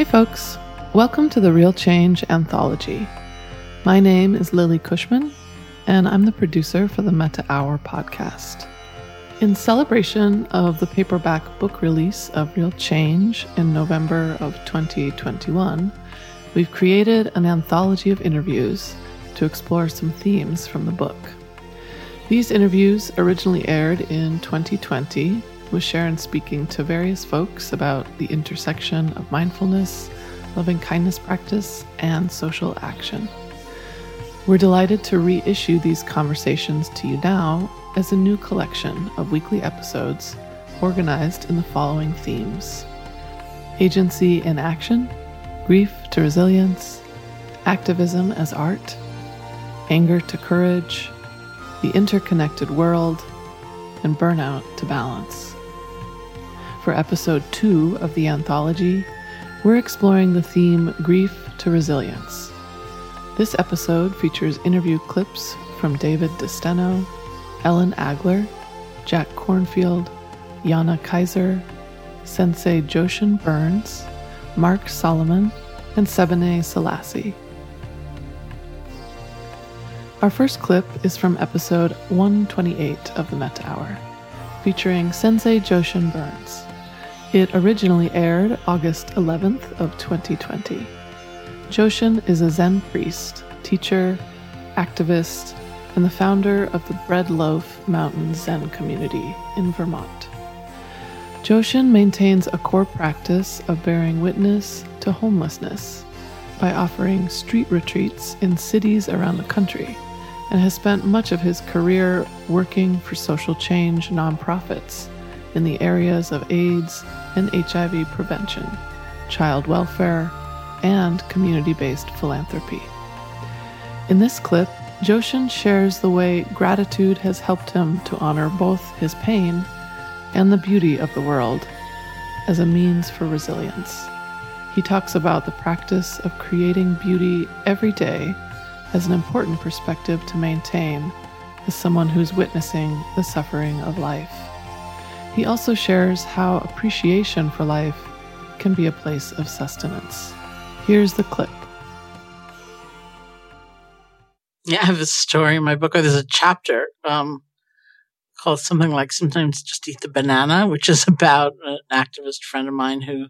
Hey, folks. Welcome to the Real Change Anthology. My name is Lily Cushman, and I'm the producer for the Metta Hour podcast. In celebration of the paperback book release of Real Change in November of 2021, we've created an anthology of interviews to explore some themes from the book. These interviews originally aired in 2020 with Sharon speaking to various folks about the intersection of mindfulness, loving kindness practice, and social action. We're delighted to reissue these conversations to you now as a new collection of weekly episodes organized in the following themes agency in action, grief to resilience, activism as art, anger to courage, the interconnected world, and burnout to balance. For episode two of the anthology, we're exploring the theme Grief to Resilience. This episode features interview clips from David DeSteno, Ellen Agler, Jack Kornfield, Jana Kiser, Sensei Joshin Byrnes, Marc Solomon, and Sebene Selassie. Our first clip is from episode 128 of the Metta Hour, featuring Sensei Joshin Byrnes. It originally aired August 11th of 2020. Joshin is a Zen priest, teacher, activist, and the founder of the Bread Loaf Mountain Zen community in Vermont. Joshin maintains a core practice of bearing witness to homelessness by offering street retreats in cities around the country and has spent much of his career working for social change nonprofits in the areas of AIDS and HIV prevention, child welfare, and community based philanthropy. In this clip, Joshin shares the way gratitude has helped him to honor both his pain and the beauty of the world as a means for resilience. He talks about the practice of creating beauty every day as an important perspective to maintain as someone who's witnessing the suffering of life. He also shares how appreciation for life can be a place of sustenance. Here's the clip. Yeah, I have a story in my book, or there's a chapter um, called something like Sometimes Just Eat the Banana, which is about an activist friend of mine who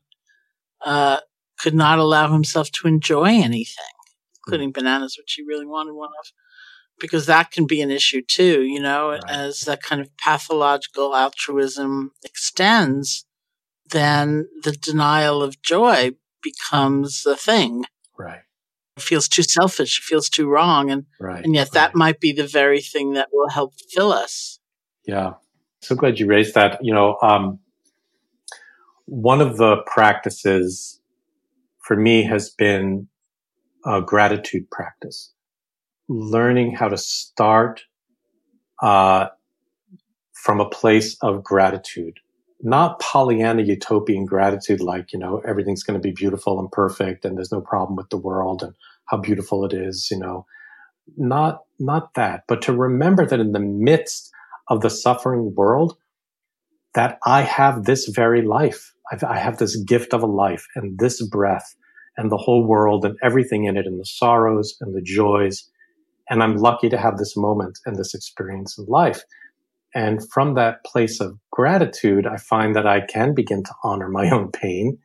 uh, could not allow himself to enjoy anything, including bananas, which he really wanted one of because that can be an issue too, you know, right. as that kind of pathological altruism extends, then the denial of joy becomes a thing. Right. It feels too selfish, it feels too wrong. And, right. and yet right. that might be the very thing that will help fill us. Yeah. So glad you raised that. You know, um, one of the practices for me has been a gratitude practice learning how to start uh, from a place of gratitude, not Pollyanna utopian gratitude, like, you know, everything's going to be beautiful and perfect and there's no problem with the world and how beautiful it is, you know, not, not that, but to remember that in the midst of the suffering world, that I have this very life. I've, I have this gift of a life and this breath and the whole world and everything in it and the sorrows and the joys and I'm lucky to have this moment and this experience in life. And from that place of gratitude, I find that I can begin to honor my own pain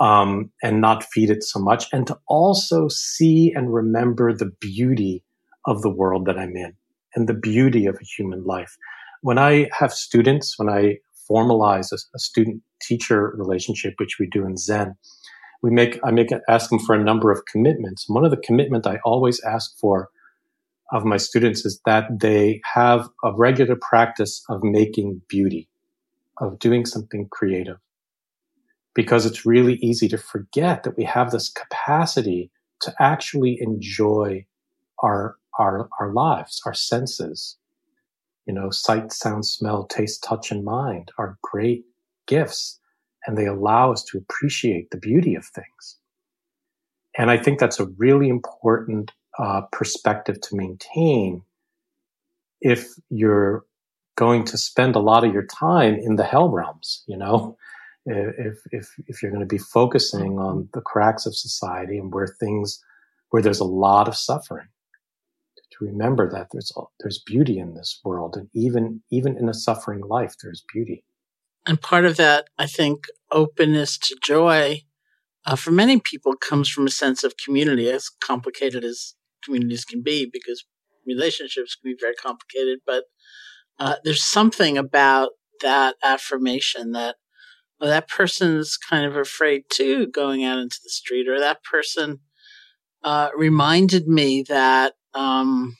um, and not feed it so much, and to also see and remember the beauty of the world that I'm in and the beauty of a human life. When I have students, when I formalize a, a student teacher relationship, which we do in Zen, we make I make ask them for a number of commitments. One of the commitment I always ask for of my students is that they have a regular practice of making beauty, of doing something creative. Because it's really easy to forget that we have this capacity to actually enjoy our, our, our lives, our senses. You know, sight, sound, smell, taste, touch, and mind are great gifts and they allow us to appreciate the beauty of things. And I think that's a really important uh, perspective to maintain if you're going to spend a lot of your time in the hell realms, you know, if if if you're going to be focusing on the cracks of society and where things where there's a lot of suffering to remember that there's there's beauty in this world and even even in a suffering life there's beauty. And part of that i think openness to joy uh, for many people comes from a sense of community as complicated as communities can be because relationships can be very complicated but uh, there's something about that affirmation that well, that person's kind of afraid too going out into the street, or that person uh, reminded me that um,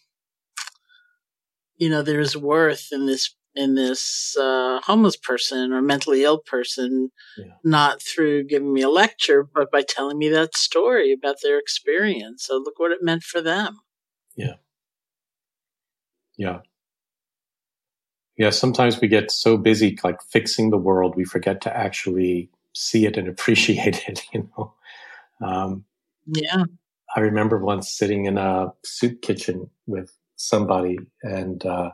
you know there's worth in this in this uh, homeless person or mentally ill person, yeah. not through giving me a lecture, but by telling me that story about their experience. So look what it meant for them. Yeah. Yeah yeah, sometimes we get so busy like fixing the world, we forget to actually see it and appreciate it, you know. Um, yeah. I remember once sitting in a soup kitchen with somebody and, uh,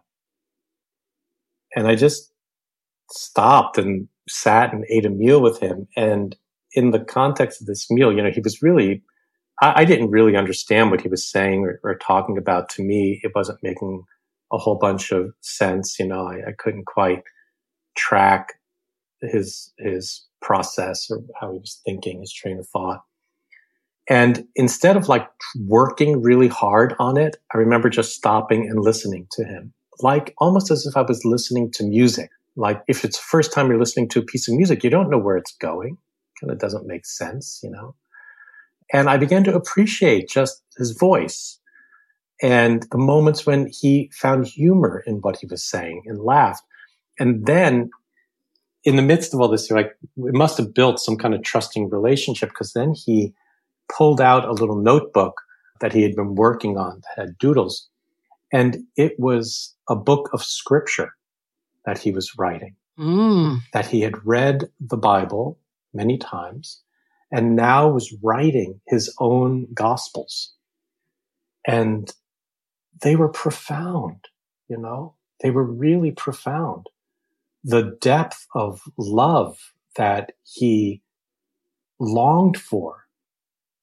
and I just stopped and sat and ate a meal with him. And in the context of this meal, you know, he was really, I, I didn't really understand what he was saying or, or talking about. To me, it wasn't making a whole bunch of sense. You know, I, I couldn't quite track his his process or how he was thinking, his train of thought. And instead of like working really hard on it, I remember just stopping and listening to him, like almost as if I was listening to music. Like if it's the first time you're listening to a piece of music, you don't know where it's going. Kind of doesn't make sense, you know? And I began to appreciate just his voice and the moments when he found humor in what he was saying and laughed. And then in the midst of all this, you're like, it must have built some kind of trusting relationship because then he pulled out a little notebook that he had been working on that had doodles. And it was a book of scripture that he was writing, mm. that he had read the Bible many times and now was writing his own gospels. And they were profound, you know, they were really profound. The depth of love that he longed for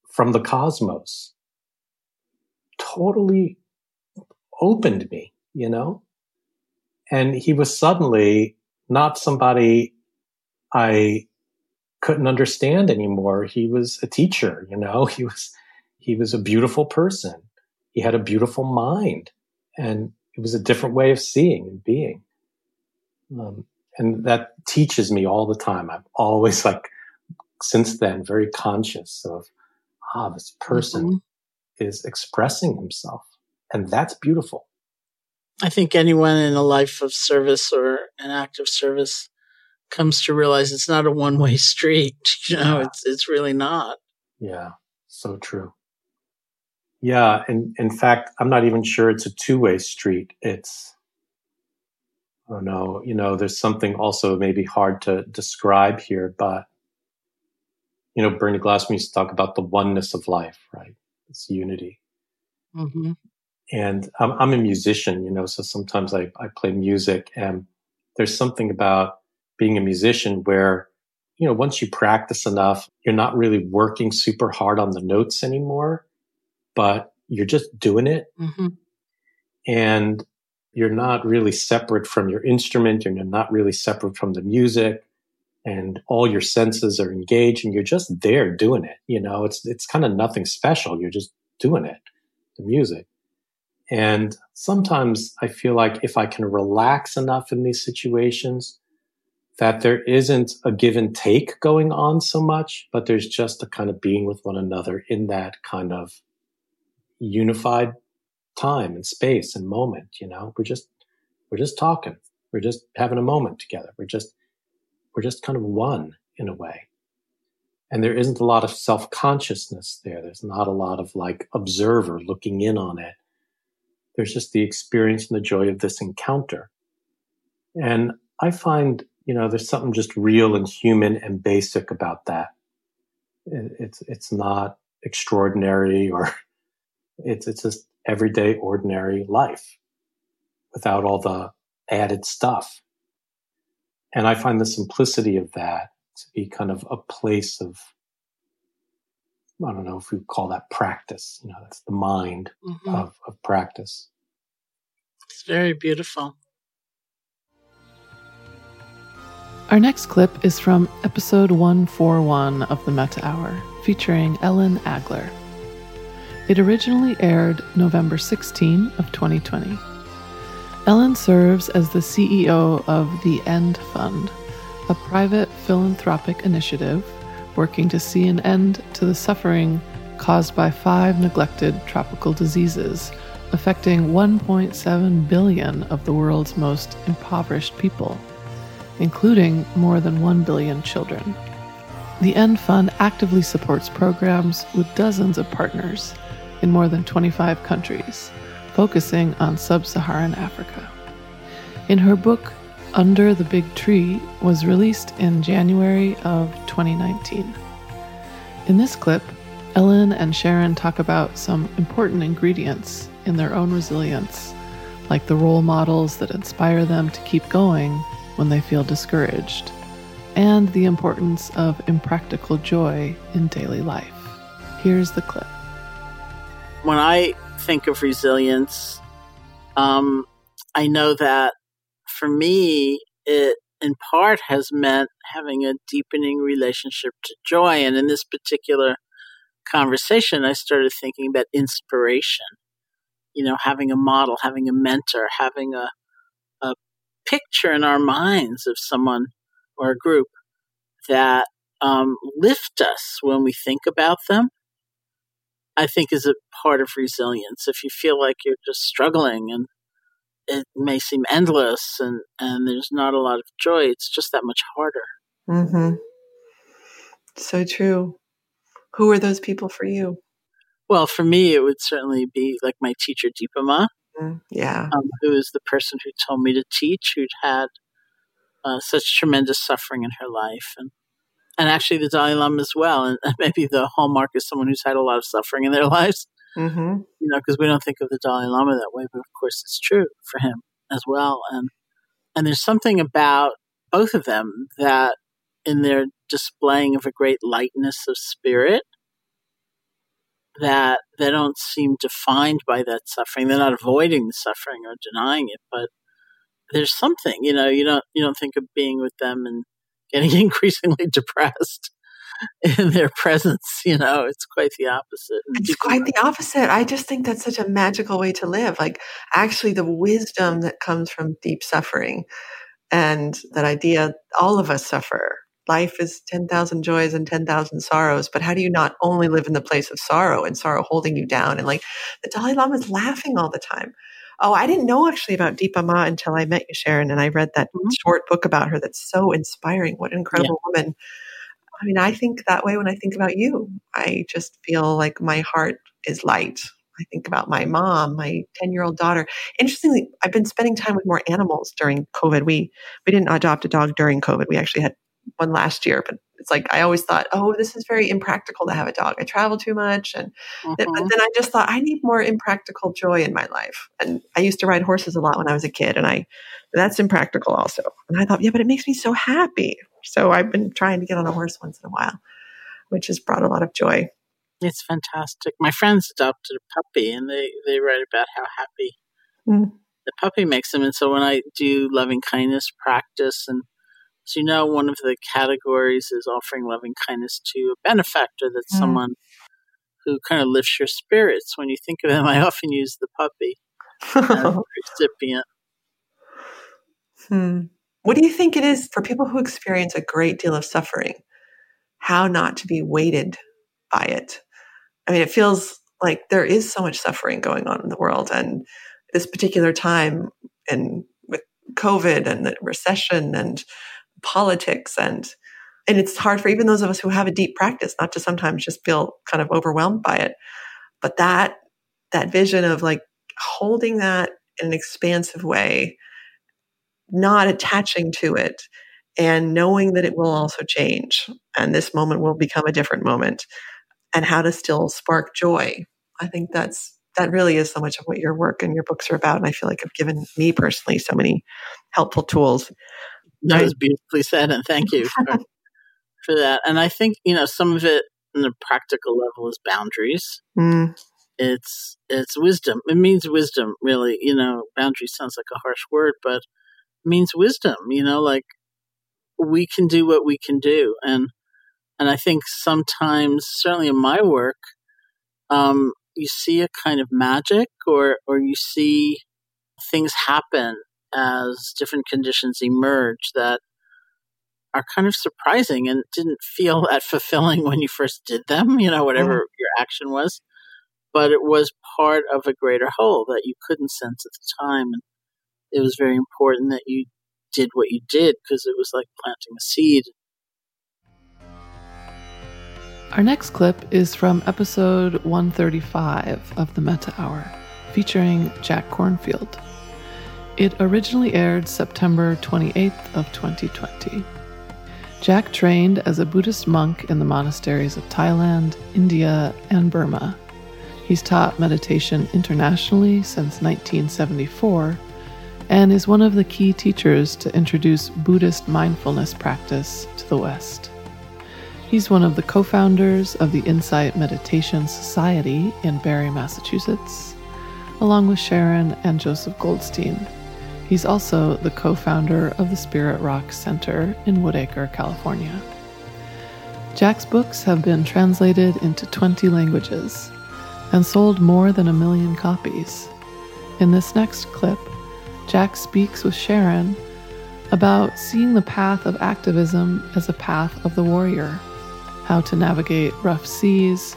from the cosmos totally opened me, you know? And he was suddenly not somebody I couldn't understand anymore. He was a teacher, you know, he was, he was a beautiful person he had a beautiful mind and it was a different way of seeing and being. Um, and that teaches me all the time. I'm always like, since then, very conscious of, ah, this person mm-hmm. is expressing himself. And that's beautiful. I think anyone in a life of service or an act of service comes to realize it's not a one way street. You know, yeah. it's, it's really not. Yeah, so true. Yeah, and in fact, I'm not even sure it's a two way street. It's, I don't know, you know, there's something also maybe hard to describe here, but, you know, Bernie Glassman used to talk about the oneness of life, right? It's unity. Mm-hmm. And I'm, I'm a musician, you know, so sometimes I, I play music and there's something about being a musician where, you know, once you practice enough, you're not really working super hard on the notes anymore but you're just doing it. Mm-hmm. And you're not really separate from your instrument. You're not really separate from the music and all your senses are engaged and you're just there doing it. You know, it's, it's kind of nothing special. You're just doing it, the music. And sometimes I feel like if I can relax enough in these situations, that there isn't a give and take going on so much, but there's just a kind of being with one another in that kind of unified time and space and moment you know? We're just we're just talking. We're just having a moment together. We're just we're just kind of one in a way. And there isn't a lot of self-consciousness there. There's not a lot of like observer looking in on it there's just the experience and the joy of this encounter and i find you know there's something just real and human and basic about that it's it's not extraordinary or it's it's just everyday, ordinary life without all the added stuff. And I find the simplicity of that to be kind of a place of I don't know if we call that practice. You know, that's the mind mm-hmm. of, of practice. It's very beautiful. Our next clip is from episode 141 of the Metta Hour, featuring Ellen Agler. It originally aired November 16 of 2020. Ellen serves as the CEO of the End Fund, a private philanthropic initiative working to see an end to the suffering caused by five neglected tropical diseases affecting 1.7 billion of the world's most impoverished people, including more than 1 billion children. The End Fund actively supports programs with dozens of partners in more than 25 countries, focusing on sub Saharan Africa. In her book, Under the Big Tree, was released in January of 2019. In this clip, Ellen and Sharon talk about some important ingredients in their own resilience, like the role models that inspire them to keep going when they feel discouraged, and the importance of impractical joy in daily life. Here's the clip. When I think of resilience, um, I know that for me, it in part has meant having a deepening relationship to joy. And in this particular conversation, I started thinking about inspiration you know, having a model, having a mentor, having a, a picture in our minds of someone or a group that um, lift us when we think about them, I think is a part of resilience. If you feel like you're just struggling and it may seem endless and, and there's not a lot of joy, it's just that much harder. Mm-hmm. So true. Who are those people for you? Well, for me, it would certainly be like my teacher, Dipa Ma. Mm, yeah. Um, who is the person who told me to teach, who'd had uh, such tremendous suffering in her life. And, and actually, the Dalai Lama as well. And maybe the hallmark is someone who's had a lot of suffering in their lives. Mm-hmm. You know, because we don't think of the Dalai Lama that way, but of course, it's true for him as well. And and there's something about both of them that, in their displaying of a great lightness of spirit, that they don't seem defined by that suffering. They're not avoiding the suffering or denying it, but there's something, you know, you don't you don't think of being with them and getting increasingly depressed in their presence, you know, it's quite the opposite. It's quite the opposite. I just think that's such a magical way to live. Like actually the wisdom that comes from deep suffering and that idea all of us suffer life is 10,000 joys and 10,000 sorrows. But how do you not only live in the place of sorrow and sorrow holding you down? And like the Dalai Lama is laughing all the time. Oh, I didn't know actually about Dipa Ma until I met you, Sharon, and I read that mm-hmm. short book about her that's so inspiring. What an incredible yeah. woman. I mean, I think that way when I think about you. I just feel like my heart is light. I think about my mom, my 10 year old daughter. Interestingly, I've been spending time with more animals during COVID. We, we didn't adopt a dog during COVID. We actually had one last year, but it's like I always thought, oh, this is very impractical to have a dog. I travel too much, and mm-hmm. but then I just thought I need more impractical joy in my life. And I used to ride horses a lot when I was a kid, and I that's impractical also. And I thought, yeah, but it makes me so happy. So I've been trying to get on a horse once in a while, which has brought a lot of joy. It's fantastic. My friends adopted a puppy, and they they write about how happy mm. the puppy makes them. And so when I do loving kindness practice and as you know, one of the categories is offering loving kindness to a benefactor. That's mm. someone who kind of lifts your spirits. When you think of them, I often use the puppy as a recipient. Hmm. What do you think it is for people who experience a great deal of suffering? How not to be weighted by it? I mean, it feels like there is so much suffering going on in the world, and this particular time, and with COVID and the recession and politics and and it's hard for even those of us who have a deep practice not to sometimes just feel kind of overwhelmed by it but that that vision of like holding that in an expansive way not attaching to it and knowing that it will also change and this moment will become a different moment and how to still spark joy i think that's that really is so much of what your work and your books are about and i feel like have given me personally so many helpful tools that was beautifully said, and thank you. For, for that. And I think, you know, some of it in the practical level is boundaries. Mm. It's it's wisdom. It means wisdom, really. You know, boundary sounds like a harsh word, but means wisdom, you know, like we can do what we can do. And and I think sometimes, certainly in my work, um, you see a kind of magic or or you see things happen as different conditions emerge that are kind of surprising and didn't feel that fulfilling when you first did them, you know, whatever mm. your action was. But it was part of a greater whole that you couldn't sense at the time. And it was very important that you did what you did because it was like planting a seed. Our next clip is from episode 135 of the Metta Hour, featuring Jack Kornfield. It originally aired September 28th of 2020. Jack trained as a Buddhist monk in the monasteries of Thailand, India, and Burma. He's taught meditation internationally since 1974 and is one of the key teachers to introduce Buddhist mindfulness practice to the West. He's one of the co founders of the Insight Meditation Society in Barre, Massachusetts, along with Sharon and Joseph Goldstein. He's also the co founder of the Spirit Rock Center in Woodacre, California. Jack's books have been translated into 20 languages and sold more than a million copies. In this next clip, Jack speaks with Sharon about seeing the path of activism as a path of the warrior, how to navigate rough seas,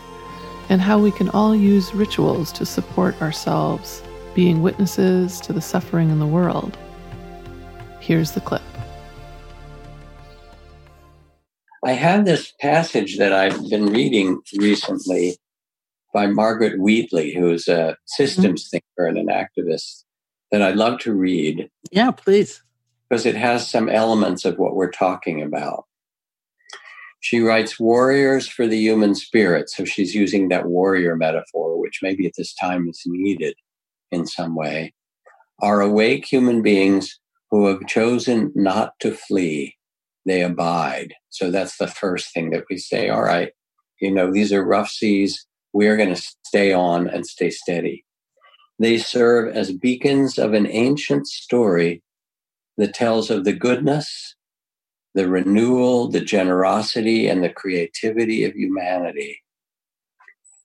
and how we can all use rituals to support ourselves, being witnesses to the suffering in the world. Here's the clip. I have this passage that I've been reading recently by Margaret Wheatley, who's a systems mm-hmm. thinker and an activist that I'd love to read. Yeah, please. Because it has some elements of what we're talking about. She writes warriors for the human spirit. So she's using that warrior metaphor, which maybe at this time is needed in some way, are awake human beings who have chosen not to flee. They abide. So that's the first thing that we say. All right, you know, these are rough seas. We are going to stay on and stay steady. They serve as beacons of an ancient story that tells of the goodness, the renewal, the generosity, and the creativity of humanity.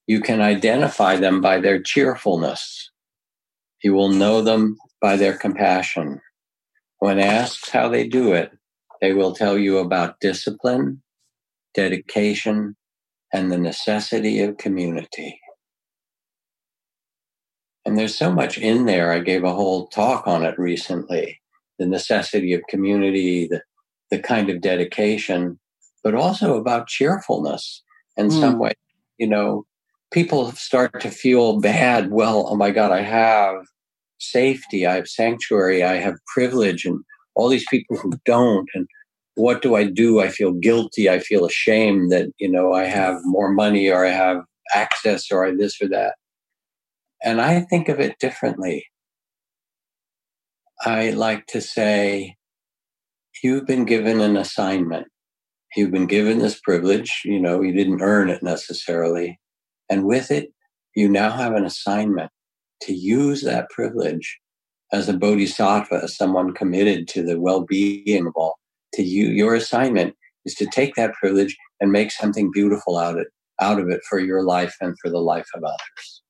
You can identify them by their cheerfulness. You will know them by their compassion. When asked how they do it, they will tell you about discipline, dedication, and the necessity of community. And there's so much in there. I gave a whole talk on it recently the necessity of community, the, the kind of dedication, but also about cheerfulness in mm. some way. You know, people start to feel bad. Well, oh my God, I have safety, I have sanctuary, I have privilege, and all these people who don't. And what do I do? I feel guilty. I feel ashamed that, you know, I have more money or I have access or I this or that. And I think of it differently. I like to say, you've been given an assignment. You've been given this privilege. You know, you didn't earn it necessarily. And with it, you now have an assignment to use that privilege as a bodhisattva, as someone committed to the well being of all. To you, your assignment is to take that privilege and make something beautiful out it, out of it for your life and for the life of others.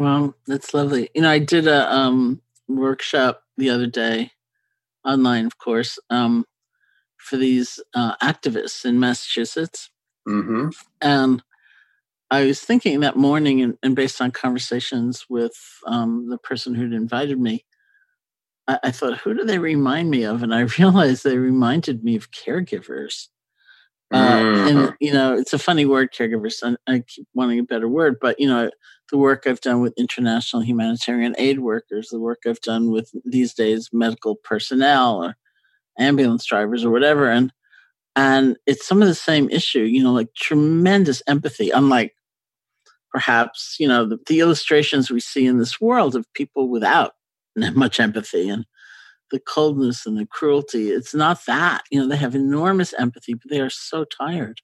Well, that's lovely. You know, I did a um, workshop the other day, online, of course, um, for these uh, activists in Massachusetts. Mm-hmm. And I was thinking that morning, and, and based on conversations with um, the person who'd invited me, I, I, thought, who do they remind me of? And I realized they reminded me of caregivers. Uh, and mm-hmm. you know, it's a funny word, caregivers. I, I keep wanting a better word, but you know, the work I've done with international humanitarian aid workers, the work I've done with these days medical personnel or ambulance drivers or whatever, and and it's some of the same issue. You know, like tremendous empathy, unlike perhaps you know the, the illustrations we see in this world of people without much empathy and the coldness and the cruelty. It's not that. You know, they have enormous empathy, but they are so tired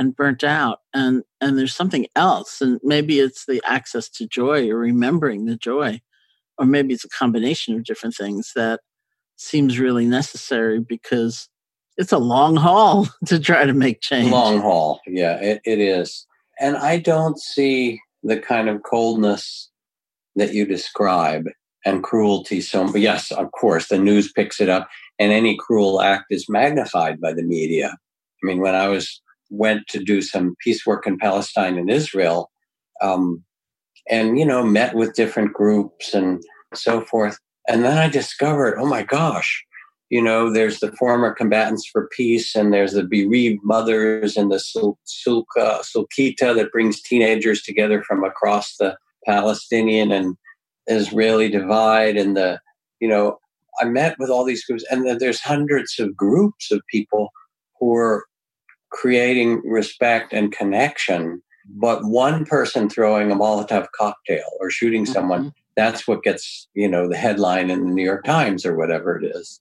and burnt out. And and there's something else. And maybe it's the access to joy or remembering the joy. Or maybe it's a combination of different things that seems really necessary because it's a long haul to try to make change. Long haul. Yeah, it, it is. And I don't see the kind of coldness that you describe and cruelty so yes of course the news picks it up and any cruel act is magnified by the media i mean when i was went to do some peace work in palestine and israel um, and you know met with different groups and so forth. And then i discovered oh my gosh you know there's the former combatants for peace and there's the bereaved mothers and the sulka sulkita that brings teenagers together from across the palestinian and Israeli divide and the, you know, I met with all these groups, and there's hundreds of groups of people who are creating respect and connection. But one person throwing a Molotov cocktail or shooting mm-hmm. someone, that's what gets, you know, the headline in the New York Times or whatever it is.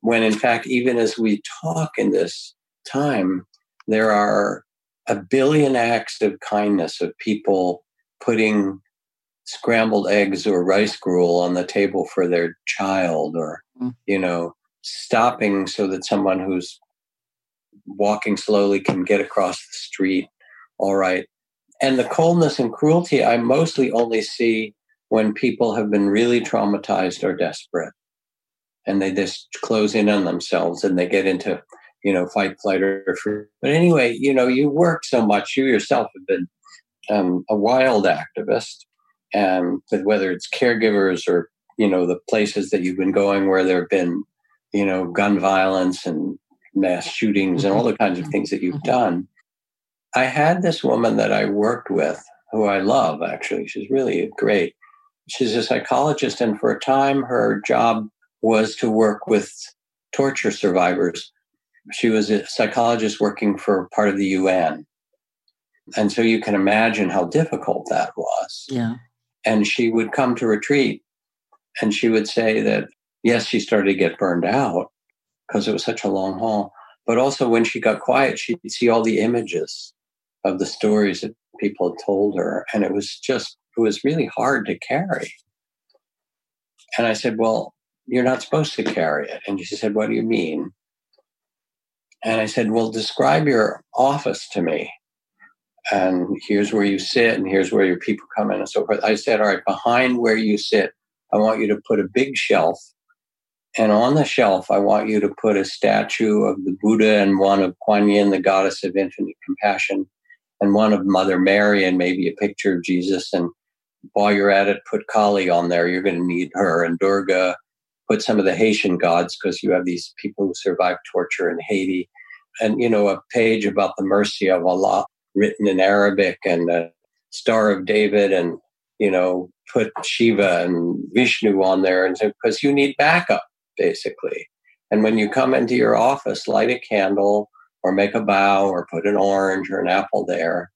When in fact, even as we talk in this time, there are a billion acts of kindness of people putting scrambled eggs or rice gruel on the table for their child or mm. you know stopping so that someone who's walking slowly can get across the street all right. And the coldness and cruelty i mostly only see when people have been really traumatized or desperate. And they just close in on themselves and they get into you know fight flight or fear but anyway you know you work so much you yourself have been um, a wild activist. And with whether it's caregivers or you know the places that you've been going where there have been you know gun violence and mass shootings and all the kinds of mm-hmm. things that you've mm-hmm. done. I had this woman that i worked with who i love actually. She's really great. She's a psychologist and for a time her job was to work with torture survivors. She was a psychologist working for part of the un and so you can imagine how difficult that was. Yeah. And she would come to retreat and she would say that, yes, she started to get burned out because it was such a long haul. But also, when she got quiet, she'd see all the images of the stories that people had told her. And it was just, it was really hard to carry. And I said, Well, you're not supposed to carry it. And she said, What do you mean? And I said, Well, describe your office to me and here's where you sit and here's where your people come in and so forth. I said, all right, behind where you sit, I want you to put a big shelf. And on the shelf, I want you to put a statue of the Buddha and one of Kuan Yin, the goddess of infinite compassion, and one of Mother Mary, and maybe a picture of Jesus. And while you're at it, put Kali on there. You're going to need her. And Durga, put some of the Haitian gods because you have these people who survived torture in Haiti. And, you know, a page about the mercy of Allah written in Arabic and a Star of David and, you know, put Shiva and Vishnu on there. And because you need backup, basically. And when you come into your office, light a candle or make a bow or put an orange or an apple there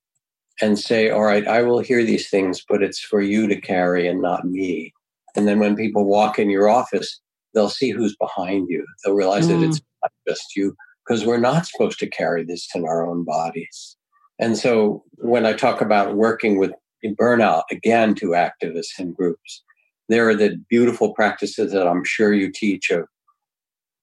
and say, All right, I will hear these things, but it's for you to carry and not me. And then when people walk in your office, they'll see who's behind you. They'll realize mm. that it's not just you, because we're not supposed to carry this in our own bodies. And so when I talk about working with burnout, again, to activists and groups, there are the beautiful practices that I'm sure you teach of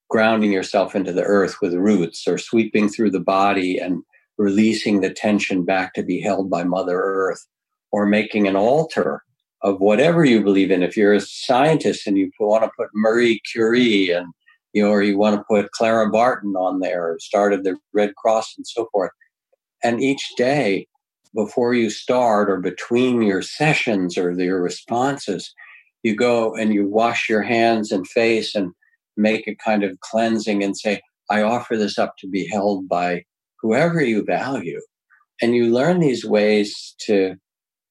grounding yourself into the earth with roots or sweeping through the body and releasing the tension back to be held by Mother Earth or making an altar of whatever you believe in. If you're a scientist and you want to put Marie Curie and you know, or you want to put Clara Barton on there, started the Red Cross and so forth, and each day before you start or between your sessions or your responses, you go and you wash your hands and face and make a kind of cleansing and say, I offer this up to be held by whoever you value. And you learn these ways to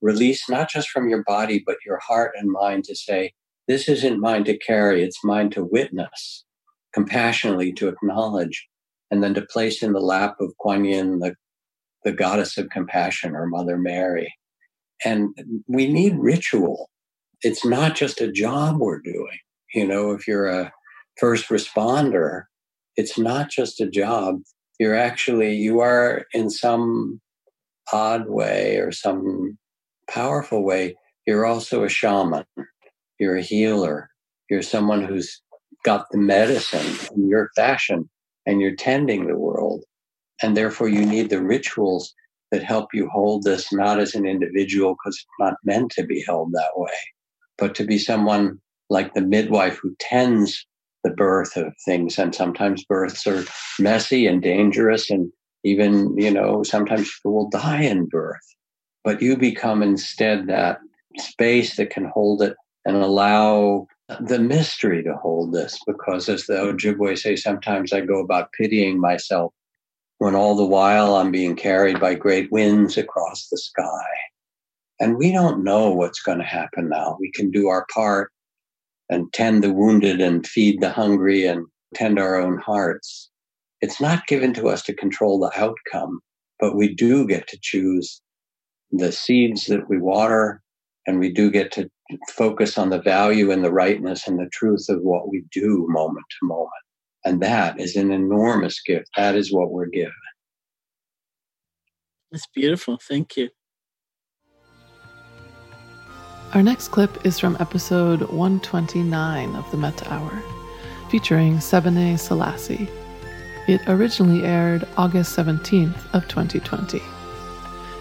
release not just from your body, but your heart and mind to say, this isn't mine to carry, it's mine to witness, compassionately to acknowledge, and then to place in the lap of Kuan Yin, the the goddess of compassion or Mother Mary. And we need ritual. It's not just a job we're doing. You know, if you're a first responder, it's not just a job. You're actually, you are in some odd way or some powerful way, you're also a shaman. You're a healer. You're someone who's got the medicine in your fashion and you're tending the world. And therefore, you need the rituals that help you hold this not as an individual, because it's not meant to be held that way, but to be someone like the midwife who tends the birth of things. And sometimes births are messy and dangerous, and even, you know, sometimes people will die in birth. But you become instead that space that can hold it and allow the mystery to hold this. Because as the Ojibwe say, sometimes I go about pitying myself when all the while I'm being carried by great winds across the sky. And we don't know what's going to happen now. We can do our part and tend the wounded and feed the hungry and tend our own hearts. It's not given to us to control the outcome, but we do get to choose the seeds that we water, and we do get to focus on the value and the rightness and the truth of what we do moment to moment. And that is an enormous gift. That is what we're given. It's beautiful. Thank you. Our next clip is from episode 129 of the Metta Hour, featuring Sebene Selassie. It originally aired August 17th of 2020.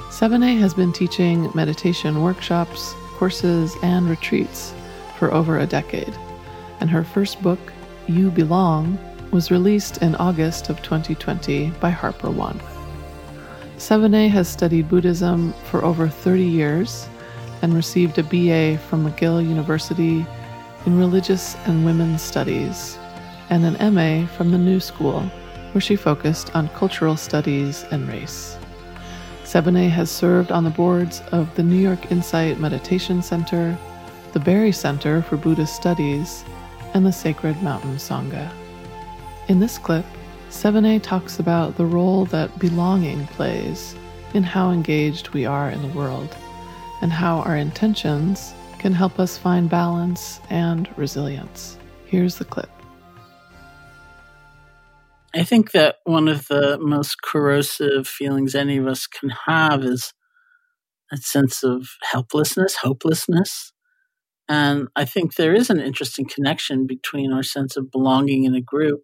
Sebene has been teaching meditation workshops, courses, and retreats for over a decade, and her first book, You Belong, was released in August of 2020 by Harper One. Sebene has studied Buddhism for over 30 years and received a BA from McGill University in Religious and Women's Studies and an MA from the New School, where she focused on cultural studies and race. Sebene has served on the boards of the New York Insight Meditation Center, the Barre Center for Buddhist Studies, and the Sacred Mountain Sangha. In this clip, Sebene talks about the role that belonging plays in how engaged we are in the world and how our intentions can help us find balance and resilience. Here's the clip. I think that one of the most corrosive feelings any of us can have is a sense of helplessness, hopelessness. And I think there is an interesting connection between our sense of belonging in a group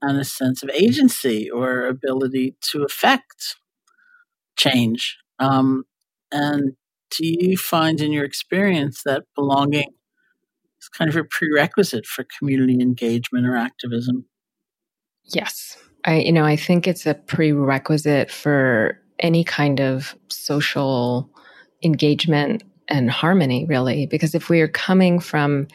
and a sense of agency or ability to affect change. Um, and do you find in your experience that belonging is kind of a prerequisite for community engagement or activism? Yes. I you know, I think it's a prerequisite for any kind of social engagement and harmony really because if we are coming from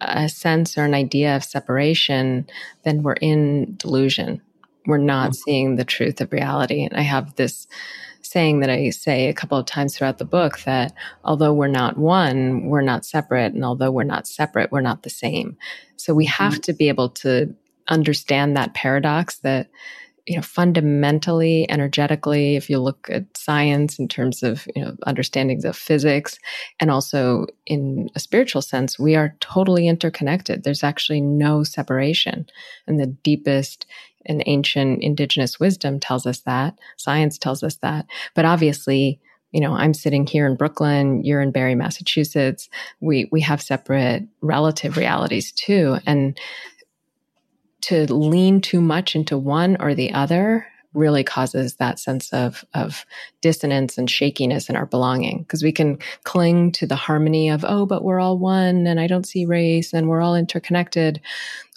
a sense or an idea of separation then we're in delusion we're not mm-hmm. seeing the truth of reality and i have this saying that i say a couple of times throughout the book that although we're not one we're not separate and although we're not separate we're not the same. So we have mm-hmm. to be able to understand that paradox that you know fundamentally energetically if you look at science in terms of you know understandings of physics and also in a spiritual sense we are totally interconnected. There's actually no separation. And the deepest and ancient indigenous wisdom tells us that science tells us that. But obviously you know i'm sitting here in brooklyn you're in Barre, massachusetts. We we have separate relative realities too. And to lean too much into one or the other really causes that sense of of dissonance and shakiness in our belonging. Because we can cling to the harmony of oh but we're all one and I don't see race and we're all interconnected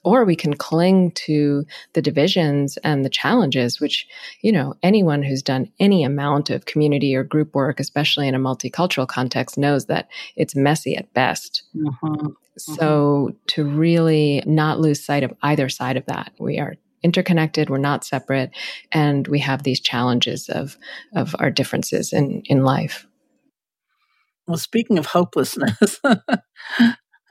or we can cling to the divisions and the challenges which you know anyone who's done any amount of community or group work especially in a multicultural context knows that it's messy at best. Mm-hmm. so to really not lose sight of either side of that we are interconnected we're not separate and we have these challenges of of our differences in in life. Well speaking of hopelessness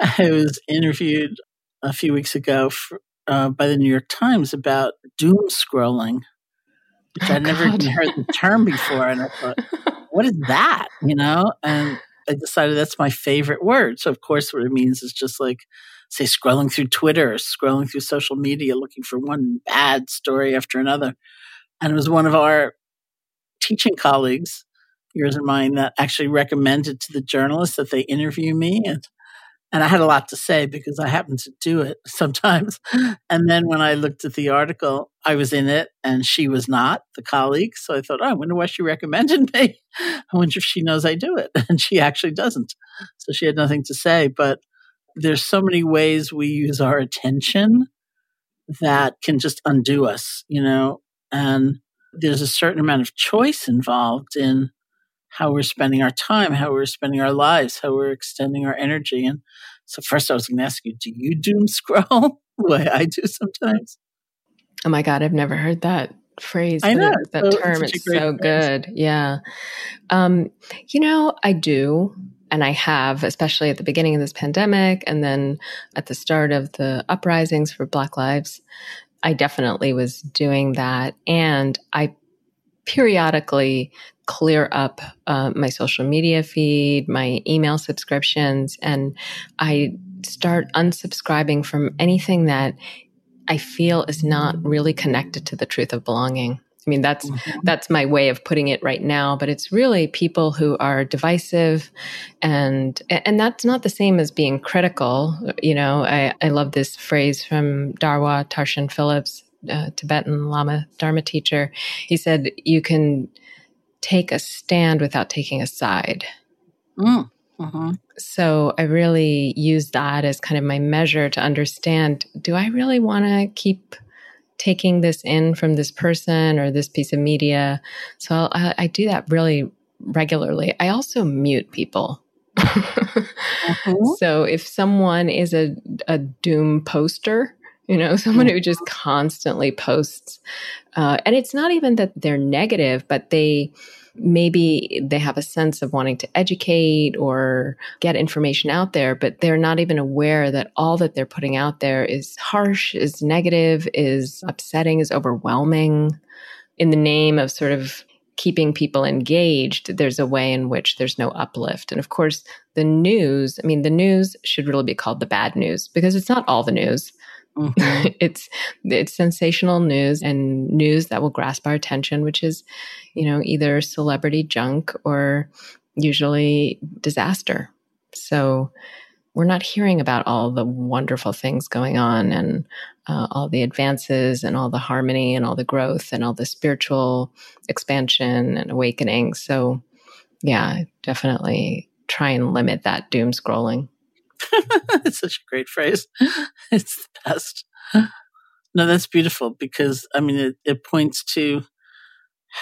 i was interviewed a few weeks ago for, uh, by the New York Times about doom scrolling, which oh, I'd never even heard the term before. And I thought, what is that? You know? And I decided that's my favorite word. So, of course, what it means is just like say, scrolling through Twitter, or scrolling through social media, looking for one bad story after another. And it was one of our teaching colleagues, yours and mine, that actually recommended to the journalists that they interview me. And and I had a lot to say because I happen to do it sometimes. And then when I looked at the article, I was in it and she was not, the colleague. So I thought, oh, I wonder why she recommended me. I wonder if she knows I do it. And she actually doesn't. So she had nothing to say. But there's so many ways we use our attention that can just undo us, you know, and there's a certain amount of choice involved in how we're spending our time, how we're spending our lives, how we're extending our energy. And so, first, I was going to ask you, do you doom scroll the way I do sometimes? Oh my God, I've never heard that phrase. I know that, so, term. It's, so phrase. good. Yeah. Um, you know, I do. And I have, especially at the beginning of this pandemic and then at the start of the uprisings for Black Lives. I definitely was doing that. And I periodically clear up uh, my social media feed, my email subscriptions, and I start unsubscribing from anything that I feel is not really connected to the truth of belonging. I mean, that's mm-hmm. that's my way of putting it right now. But it's really people who are divisive, and and that's not the same as being critical. You know, I, I love this phrase from Dawa Tarchin Phillips, uh, Tibetan Lama Dharma teacher. He said, "You can take a stand without taking a side." Mm. Mm-hmm. So I really use that as kind of my measure to understand: Do I really want to keep taking this in from this person or this piece of media. So I, I do that really regularly. I also mute people. mm-hmm. So if someone is a, a doom poster, you know, someone who just constantly posts, uh, and it's not even that they're negative, but they, maybe they have a sense of wanting to educate or get information out there, but they're not even aware that all that they're putting out there is harsh, is negative, is upsetting, is overwhelming. In the name of sort of keeping people engaged, there's a way in which there's no uplift. And of course, the news, I mean, the news should really be called the bad news because it's not all the news. Mm-hmm. it's it's sensational news and news that will grasp our attention, which is, you know, either celebrity junk or usually disaster. So we're not hearing about all the wonderful things going on and uh, all the advances and all the harmony and all the growth and all the spiritual expansion and awakening. So, yeah, definitely try and limit that doom scrolling. it's such a great phrase. It's the best. No, that's beautiful because I mean it, it points to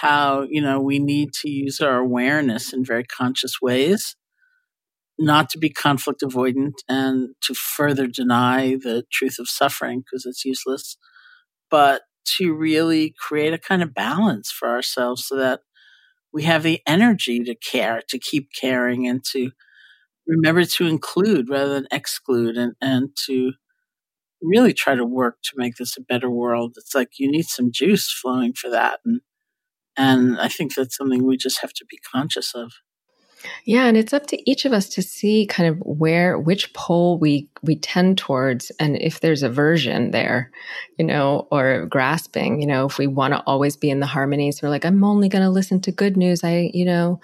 how, you know, we need to use our awareness in very conscious ways, not to be conflict avoidant and to further deny the truth of suffering because it's useless, but to really create a kind of balance for ourselves so that we have the energy to care, to keep caring and to remember to include rather than exclude and, and to really try to work to make this a better world. It's like you need some juice flowing for that. And, and I think that's something we just have to be conscious of. Yeah, and it's up to each of us to see kind of where which pole we we tend towards and if there's aversion there, you know, or grasping, you know, if we want to always be in the harmonies, we're like I'm only going to listen to good news. I, you know,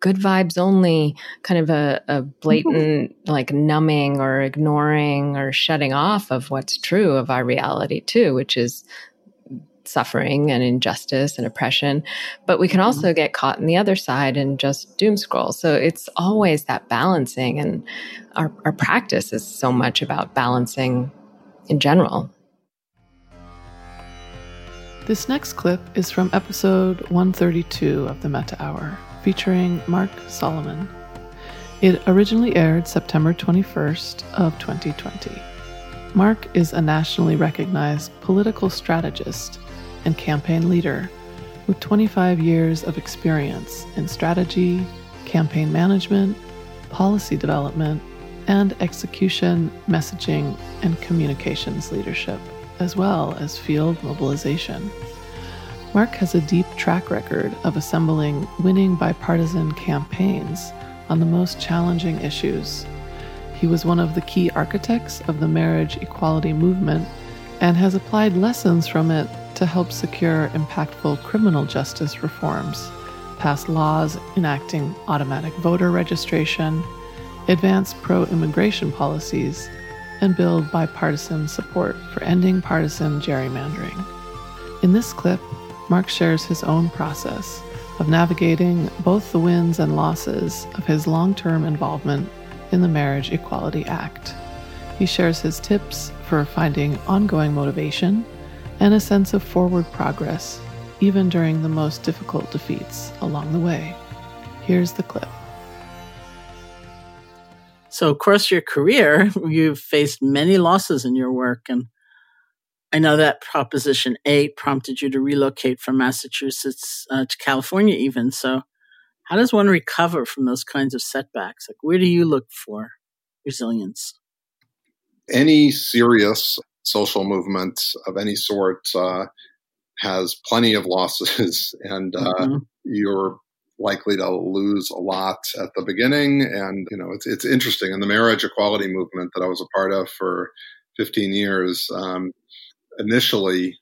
good vibes only, kind of a, a blatant like numbing or ignoring or shutting off of what's true of our reality too, which is suffering and injustice and oppression. But we can mm-hmm. also get caught in the other side and just doom scroll. So it's always that balancing. And our, our practice is so much about balancing in general. This next clip is from episode 132 of the Metta Hour, featuring Marc Solomon. It originally aired September 21st of 2020. Marc is a nationally recognized political strategist and campaign leader with 25 years of experience in strategy, campaign management, policy development, and execution, messaging, and communications leadership, as well as field mobilization. Marc has a deep track record of assembling winning bipartisan campaigns on the most challenging issues. He was one of the key architects of the marriage equality movement and has applied lessons from it to help secure impactful criminal justice reforms, pass laws enacting automatic voter registration, advance pro immigration policies, and build bipartisan support for ending partisan gerrymandering. In this clip, Marc shares his own process of navigating both the wins and losses of his long term involvement in the Marriage Equality Act. He shares his tips for finding ongoing motivation and a sense of forward progress, even during the most difficult defeats along the way. Here's the clip. So, across your career, you've faced many losses in your work. And I know that Proposition 8 prompted you to relocate from Massachusetts uh, to California, even. So, how does one recover from those kinds of setbacks? Like, where do you look for resilience? Any serious social movement of any sort uh, has plenty of losses, and uh, mm-hmm. you're likely to lose a lot at the beginning. And you know, it's it's interesting in the marriage equality movement that I was a part of for 15 years. Um, initially,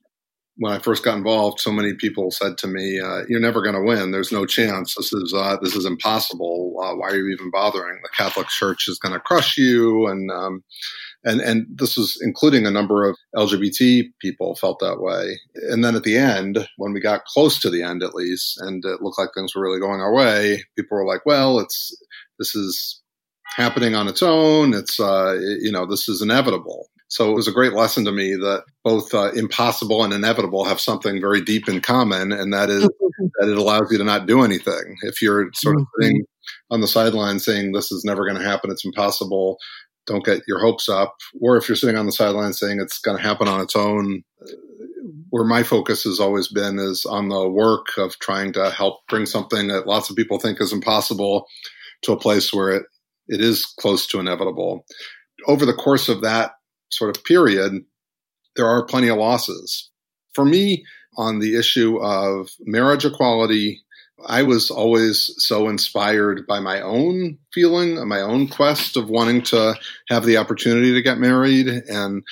when I first got involved, so many people said to me, uh, "You're never going to win. There's no chance. This is uh, this is impossible. Uh, why are you even bothering? The Catholic Church is going to crush you." And um, and and this was including a number of LGBT people felt that way. And then at the end, when we got close to the end, at least, and it looked like things were really going our way, people were like, "Well, it's this is." happening on its own it's uh, you know this is inevitable so it was a great lesson to me that both uh, impossible and inevitable have something very deep in common, and that is that it allows you to not do anything. If you're sort of mm-hmm. sitting on the sideline saying this is never going to happen, it's impossible, don't get your hopes up, or if you're sitting on the sideline saying it's going to happen on its own, where my focus has always been is on the work of trying to help bring something that lots of people think is impossible to a place where it, it is close to inevitable. Over the course of that sort of period, there are plenty of losses. For me, on the issue of marriage equality, I was always so inspired by my own feeling, my own quest of wanting to have the opportunity to get married and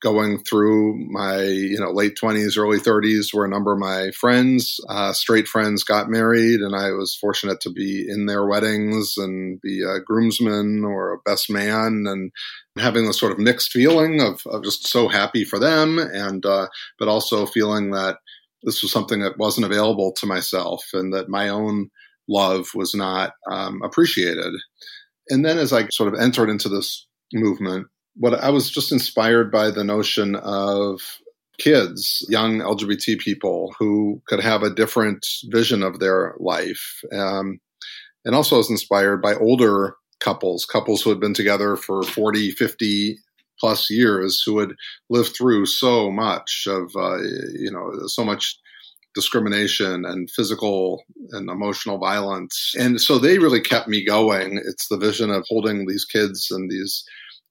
going through my you know late 20s early 30s where a number of my friends uh, straight friends got married and i was fortunate to be in their weddings and be a groomsman or a best man and having this sort of mixed feeling of, of just so happy for them and uh, but also feeling that this was something that wasn't available to myself and that my own love was not um, appreciated and then as i sort of entered into this movement what I was just inspired by the notion of kids, young LGBT people who could have a different vision of their life. Um, and also was inspired by older couples, couples who had been together for 40, 50 plus years, who had lived through so much of, uh, you know, so much discrimination and physical and emotional violence. And so they really kept me going. It's the vision of holding these kids and these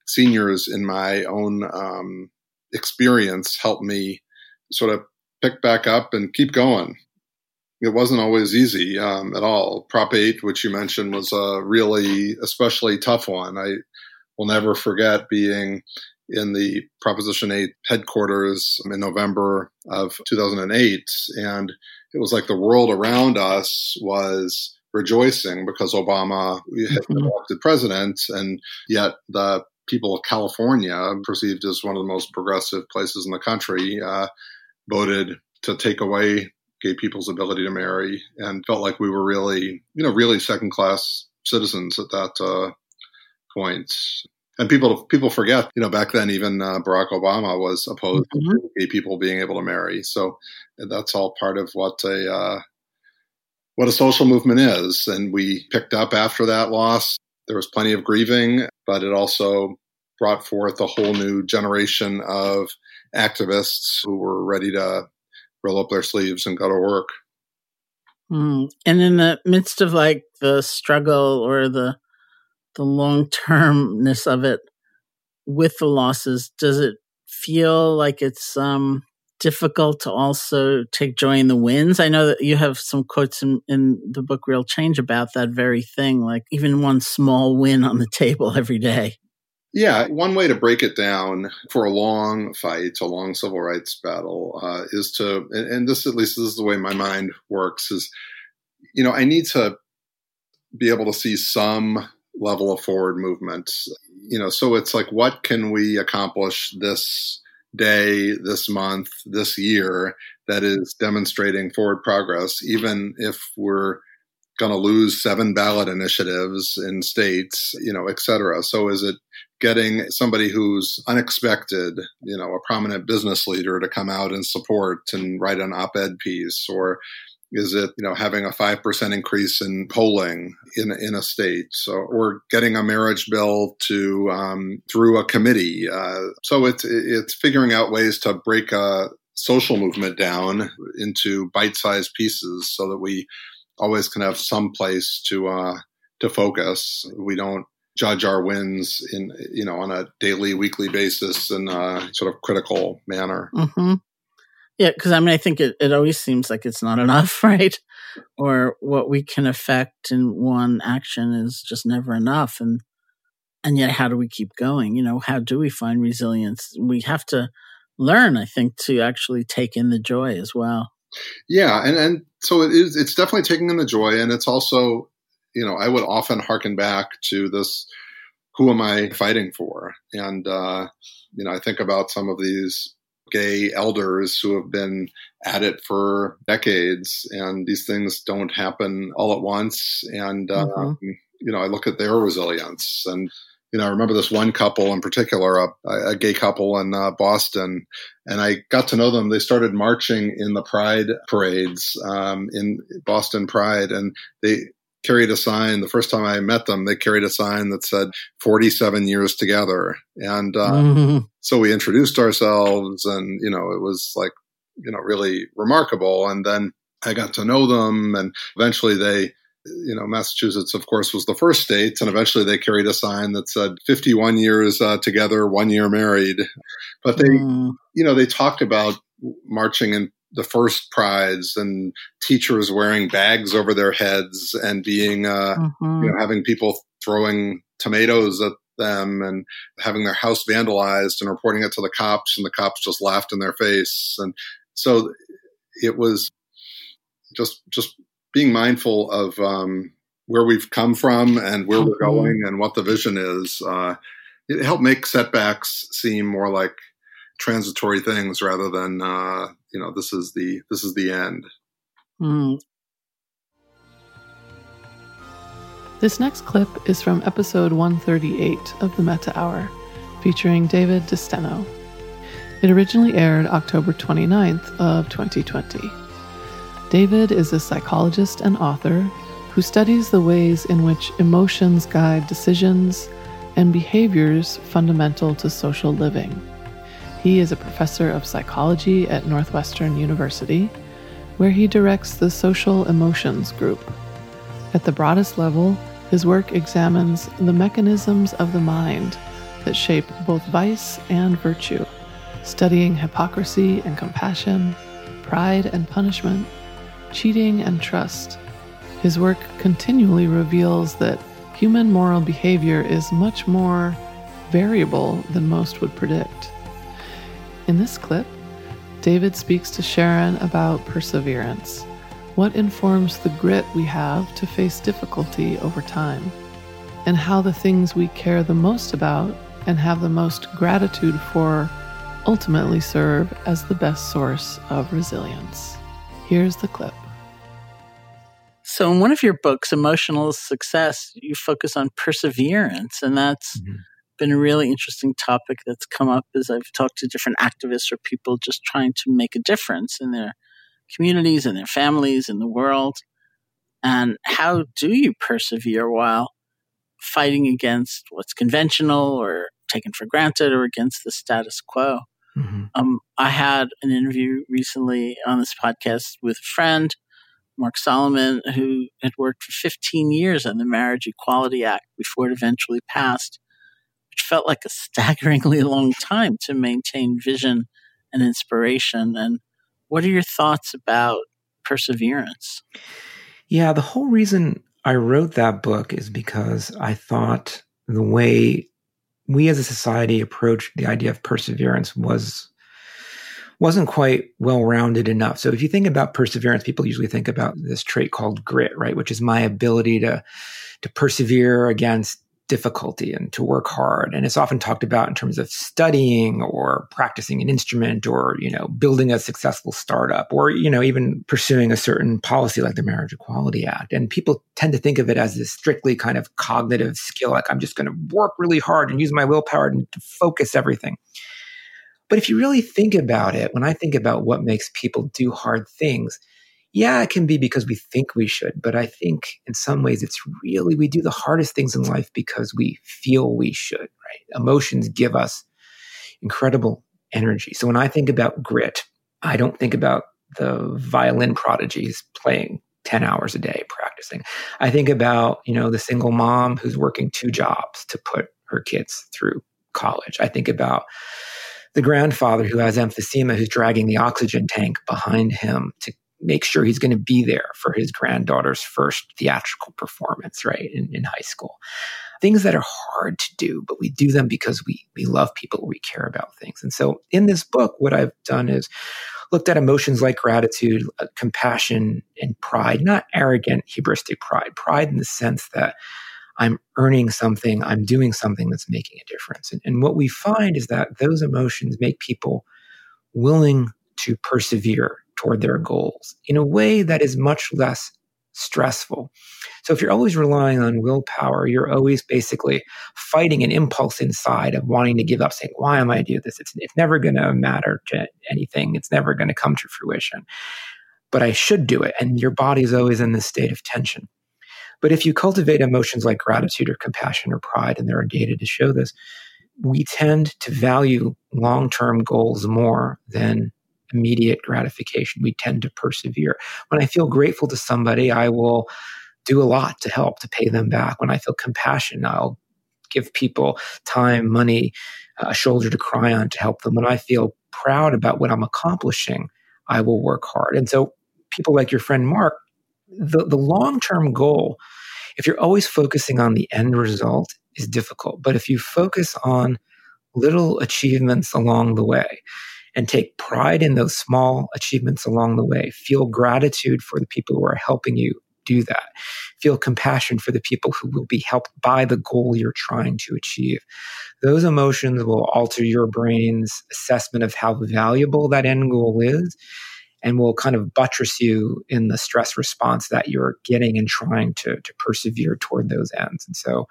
seniors in my own um, experience helped me sort of pick back up and keep going. It wasn't always easy um, at all. Prop 8, which you mentioned, was a really especially tough one. I will never forget being in the Proposition 8 headquarters in November of 2008. And it was like the world around us was rejoicing because Obama had been mm-hmm. elected president, and yet the people of California, perceived as one of the most progressive places in the country, uh, voted to take away gay people's ability to marry and felt like we were really, you know, really second class citizens at that uh, point. And people people forget, you know, back then even uh, Barack Obama was opposed mm-hmm. to gay people being able to marry. So that's all part of what a uh, what a social movement is. And we picked up after that loss there was plenty of grieving, but it also brought forth a whole new generation of activists who were ready to roll up their sleeves and go to work. Mm. And in the midst of like the struggle or the the long termness of it with the losses, does it feel like it's um difficult to also take joy in the wins. I know that you have some quotes in, in the book Real Change about that very thing, like even one small win on the table every day. Yeah, one way to break it down for a long fight, a long civil rights battle, uh, is to, and this at least this is the way my mind works, is, you know, I need to be able to see some level of forward movement. You know, so it's like, what can we accomplish this day, this month, this year that is demonstrating forward progress, even if we're going to lose seven ballot initiatives in states, you know, et cetera. So is it getting somebody who's unexpected, you know, a prominent business leader to come out and support and write an op-ed piece or is it, you know, having a 5% increase in polling in, in a state so, or getting a marriage bill to, um, through a committee? Uh, so it's, it's figuring out ways to break a social movement down into bite-sized pieces so that we always can have some place to, uh, to focus. We don't judge our wins in you know on a daily weekly basis in a sort of critical manner mm-hmm. Yeah because i mean i think it, it always seems like it's not enough right? Or what we can affect in one action is just never enough and and yet how do we keep going? You know how do we find resilience? We have to learn i think to actually take in the joy as well. Yeah and and so it is it's definitely taking in the joy and it's also you know, I would often harken back to this who am I fighting for? And, uh, you know, I think about some of these gay elders who have been at it for decades, and these things don't happen all at once. And, uh, mm-hmm. you know, I look at their resilience and, you know, I remember this one couple in particular, a, a gay couple in uh, Boston, and I got to know them. They started marching in the Pride parades um, in Boston Pride, and they carried a sign. The first time I met them, they carried a sign that said 47 years together. And uh, mm-hmm. so we introduced ourselves and, you know, it was like, you know, really remarkable. And then I got to know them and eventually they, you know, Massachusetts, of course, was the first state, and eventually they carried a sign that said 51 years uh, together, one year married. But they, mm. you know, they talked about marching in the first prides and teachers wearing bags over their heads and being uh, mm-hmm. you know having people throwing tomatoes at them and having their house vandalized and reporting it to the cops and the cops just laughed in their face and so it was just just being mindful of um, where we've come from and where mm-hmm. we're going and what the vision is uh, it helped make setbacks seem more like transitory things rather than uh, you know this is the this is the end. Mm. This next clip is from episode 138 of the Metta Hour, featuring David DeSteno. It originally aired October 29th of 2020. David is a psychologist and author who studies the ways in which emotions guide decisions and behaviors fundamental to social living. He is a professor of psychology at Northwestern University, where he directs the Social Emotions Group. At the broadest level, his work examines the mechanisms of the mind that shape both vice and virtue, studying hypocrisy and compassion, pride and punishment, cheating and trust. His work continually reveals that human moral behavior is much more variable than most would predict. In this clip, David speaks to Sharon about perseverance, what informs the grit we have to face difficulty over time, and how the things we care the most about and have the most gratitude for ultimately serve as the best source of resilience. Here's the clip. So, in one of your books, Emotional Success, you focus on perseverance, and that's mm-hmm been a really interesting topic that's come up as I've talked to different activists or people just trying to make a difference in their communities and their families in the world. And how do you persevere while fighting against what's conventional or taken for granted or against the status quo? Mm-hmm. Um, I had an interview recently on this podcast with a friend, Marc Solomon, who had worked for 15 years on the Marriage Equality Act before it eventually passed which felt like a staggeringly long time to maintain vision and inspiration. And what are your thoughts about perseverance? Yeah, the whole reason I wrote that book is because I thought the way we as a society approached the idea of perseverance was wasn't quite well rounded enough. So if you think about perseverance, people usually think about this trait called grit, right? Which is my ability to to persevere against difficulty and to work hard. And it's often talked about in terms of studying or practicing an instrument or, you know, building a successful startup or, you know, even pursuing a certain policy like the Marriage Equality Act. And people tend to think of it as this strictly kind of cognitive skill, like I'm just going to work really hard and use my willpower to focus everything. But if you really think about it, when I think about what makes people do hard things, yeah, it can be because we think we should, but I think in some ways it's really we do the hardest things in life because we feel we should, right? Emotions give us incredible energy. So when I think about grit, I don't think about the violin prodigies playing 10 hours a day practicing. I think about, you know, the single mom who's working two jobs to put her kids through college. I think about the grandfather who has emphysema who's dragging the oxygen tank behind him to make sure he's going to be there for his granddaughter's first theatrical performance, right, in, in high school. Things that are hard to do, but we do them because we, we love people, we care about things. And so in this book, what I've done is looked at emotions like gratitude, uh, compassion, and pride, not arrogant, hubristic pride, pride in the sense that I'm earning something, I'm doing something that's making a difference. And, and what we find is that those emotions make people willing to persevere toward their goals in a way that is much less stressful. So if you're always relying on willpower, you're always basically fighting an impulse inside of wanting to give up, saying, why am I doing this? It's, it's never going to matter to anything. It's never going to come to fruition. But I should do it. And your body is always in this state of tension. But if you cultivate emotions like gratitude or compassion or pride, and there are data to show this, we tend to value long term goals more than immediate gratification. We tend to persevere. When I feel grateful to somebody, I will do a lot to help to pay them back. When I feel compassion, I'll give people time, money, a shoulder to cry on to help them. When I feel proud about what I'm accomplishing, I will work hard. And so, people like your friend Marc, the, the long term goal, if you're always focusing on the end result, is difficult. But if you focus on little achievements along the way, and take pride in those small achievements along the way. Feel gratitude for the people who are helping you do that. Feel compassion for the people who will be helped by the goal you're trying to achieve. Those emotions will alter your brain's assessment of how valuable that end goal is and will kind of buttress you in the stress response that you're getting and trying to, to persevere toward those ends. And so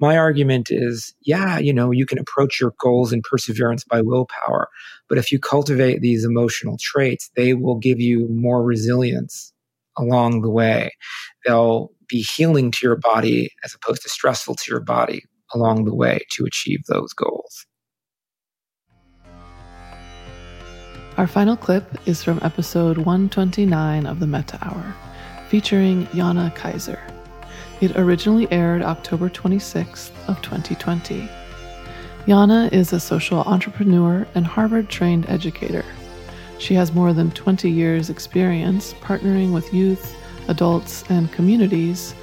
my argument is, yeah, you know, you can approach your goals and perseverance by willpower. But if you cultivate these emotional traits, they will give you more resilience along the way. They'll be healing to your body as opposed to stressful to your body along the way to achieve those goals. Our final clip is from episode 129 of the Metta Hour, featuring Jana Kiser. It originally aired October 26th of 2020. Jana is a social entrepreneur and Harvard-trained educator. She has more than 20 years experience partnering with youth, adults, and communities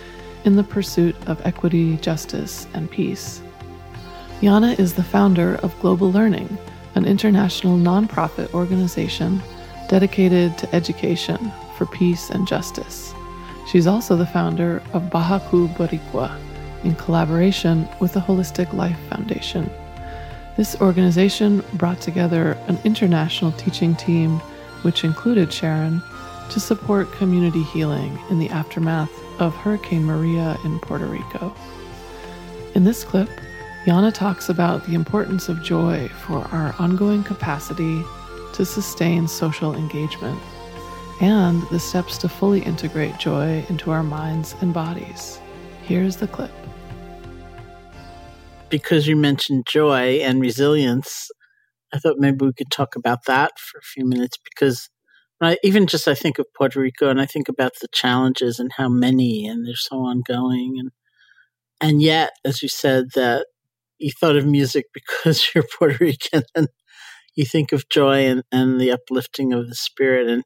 in the pursuit of equity, justice, and peace. Jana is the founder of Global Learning, an international nonprofit organization dedicated to education for peace and justice. She's also the founder of Bahaku Boricua in collaboration with the Holistic Life Foundation. This organization brought together an international teaching team, which included Sharon, to support community healing in the aftermath of Hurricane Maria in Puerto Rico. In this clip, Jana talks about the importance of joy for our ongoing capacity to sustain social engagement and the steps to fully integrate joy into our minds and bodies. Here's the clip. Because you mentioned joy and resilience, I thought maybe we could talk about that for a few minutes because I, even just I think of Puerto Rico and I think about the challenges and how many and they're so ongoing and and yet, as you said, that you thought of music because you're Puerto Rican and you think of joy and, and the uplifting of the spirit and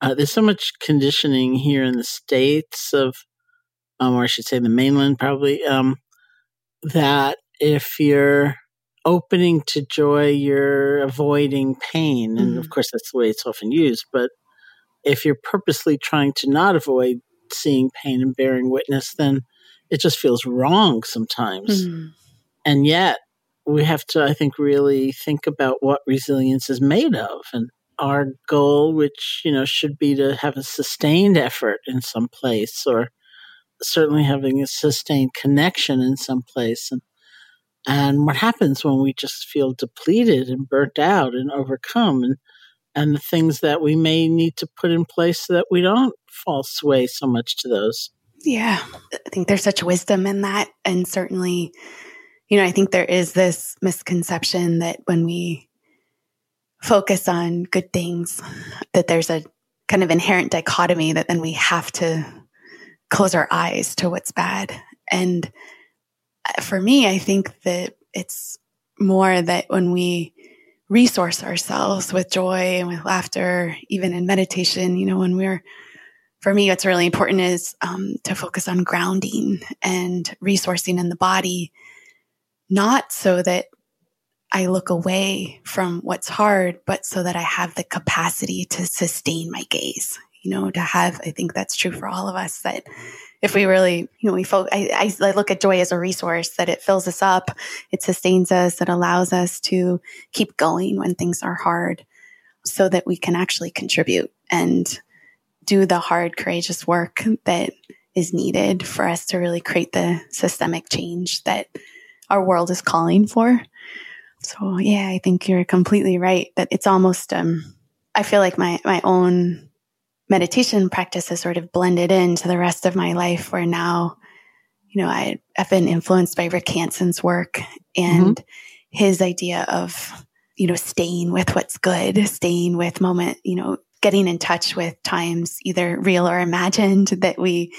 uh, there's so much conditioning here in the states of, um, or I should say, the mainland probably, um, that if you're opening to joy, you're avoiding pain. And mm-hmm. of course, that's the way it's often used. But if you're purposely trying to not avoid seeing pain and bearing witness, then it just feels wrong sometimes. Mm-hmm. And yet, we have to, I think, really think about what resilience is made of. And our goal, which, you know, should be to have a sustained effort in some place or certainly having a sustained connection in some place. And, and what happens when we just feel depleted and burnt out and overcome and, and the things that we may need to put in place so that we don't fall sway so much to those. Yeah. I think there's such wisdom in that. And certainly, you know, I think there is this misconception that when we focus on good things, that there's a kind of inherent dichotomy that then we have to close our eyes to what's bad. And uh, for me, I think that it's more that when we resource ourselves with joy and with laughter, even in meditation, you know, when we're, for me, what's really important is um, to focus on grounding and resourcing in the body, not so that I look away from what's hard, but so that I have the capacity to sustain my gaze, you know, to have, I think that's true for all of us that if we really, you know, we focus, I, I, look at joy as a resource that it fills us up, it sustains us, it allows us to keep going when things are hard so that we can actually contribute and do the hard, courageous work that is needed for us to really create the systemic change that our world is calling for. So yeah, I think you're completely right that it's almost, um, I feel like my, my own meditation practice has sort of blended into the rest of my life where now, you know, I, have been influenced by Rick Hanson's work and mm-hmm. his idea of, you know, staying with what's good, staying with moment, you know, getting in touch with times either real or imagined that we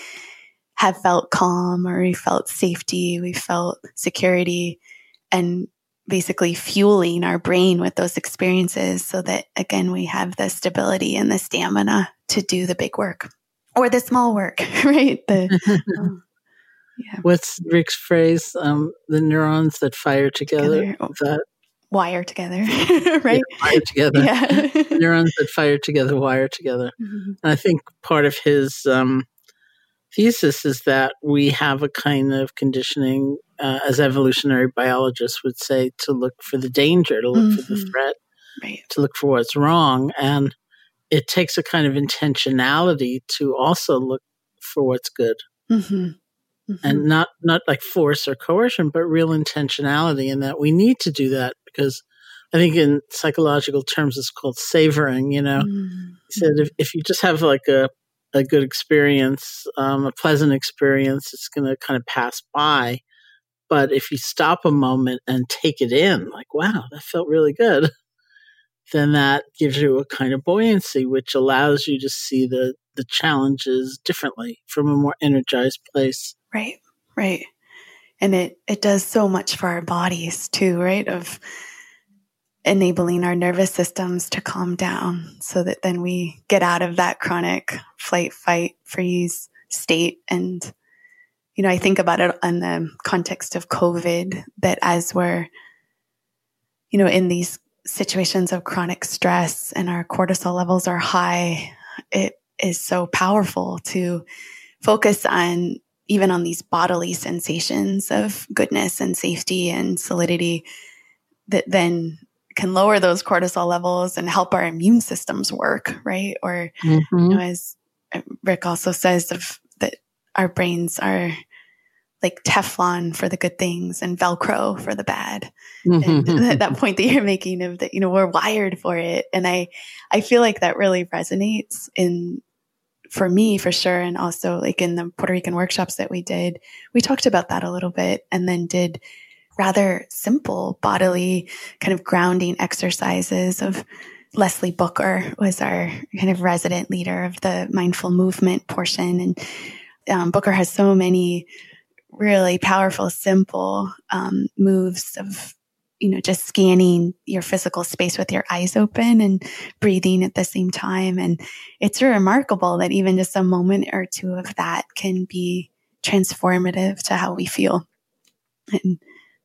have felt calm or we felt safety, we felt security and basically fueling our brain with those experiences so that again we have the stability and the stamina to do the big work or the small work right the um, yeah. what's rick's phrase um, the neurons that fire together, together. that wire together right yeah, wire together yeah. neurons that fire together wire together mm-hmm. and i think part of his um, thesis is that we have a kind of conditioning, uh, as evolutionary biologists would say, to look for the danger, to look mm-hmm. for the mm-hmm. threat, right. to look for what's wrong. And it takes a kind of intentionality to also look for what's good. Mm-hmm. Mm-hmm. And not, not like force or coercion, but real intentionality, and that we need to do that because I think in psychological terms it's called savoring, you know. Mm-hmm. He said if, if you just have like a a good experience, um, a pleasant experience, it's going to kind of pass by. But if you stop a moment and take it in, like, wow, that felt really good, then that gives you a kind of buoyancy, which allows you to see the, the challenges differently from a more energized place. Right, right. And it, it does so much for our bodies too, right? Of enabling our nervous systems to calm down so that then we get out of that chronic flight, fight, freeze state. And, you know, I think about it in the context of COVID that as we're, you know, in these situations of chronic stress and our cortisol levels are high, it is so powerful to focus on even on these bodily sensations of goodness and safety and solidity that then can lower those cortisol levels and help our immune systems work, right? Or, mm-hmm. you know, as Rick also says of that our brains are like Teflon for the good things and Velcro for the bad. And that, that point that you're making of that, you know, we're wired for it. And I, I feel like that really resonates in, for me for sure. And also like in the Puerto Rican workshops that we did, we talked about that a little bit and then did rather simple bodily kind of grounding exercises of Leslie Booker was our kind of resident leader of the mindful movement portion. And um, Booker has so many really powerful, simple um, moves of, you know, just scanning your physical space with your eyes open and breathing at the same time. And it's remarkable that even just a moment or two of that can be transformative to how we feel. And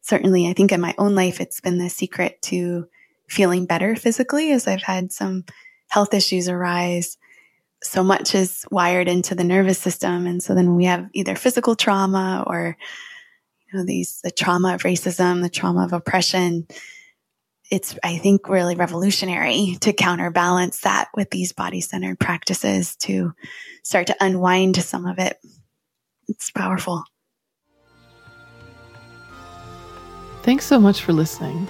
certainly, I think in my own life, it's been the secret to feeling better physically as I've had some health issues arise. So much is wired into the nervous system. And so then we have either physical trauma or, you know, these, the trauma of racism, the trauma of oppression. It's, I think, really revolutionary to counterbalance that with these body centered practices to start to unwind some of it. It's powerful. Thanks so much for listening.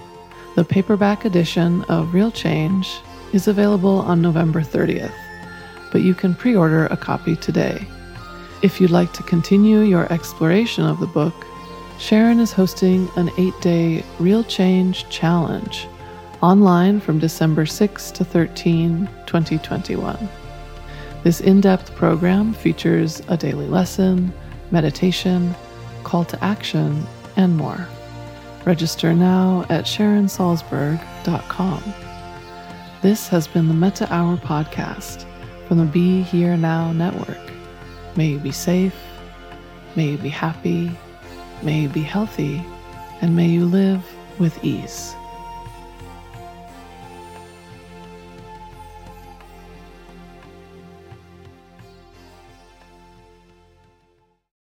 The paperback edition of Real Change is available on November 30th, but you can pre order a copy today. If you'd like to continue your exploration of the book, Sharon is hosting an eight day Real Change Challenge online from December 6 to 13, 2021. This in depth program features a daily lesson, meditation, call to action, and more. Register now at SharonSalzberg.com. This has been the Metta Hour podcast from the Be Here Now Network. May you be safe, may you be happy, may you be healthy, and may you live with ease.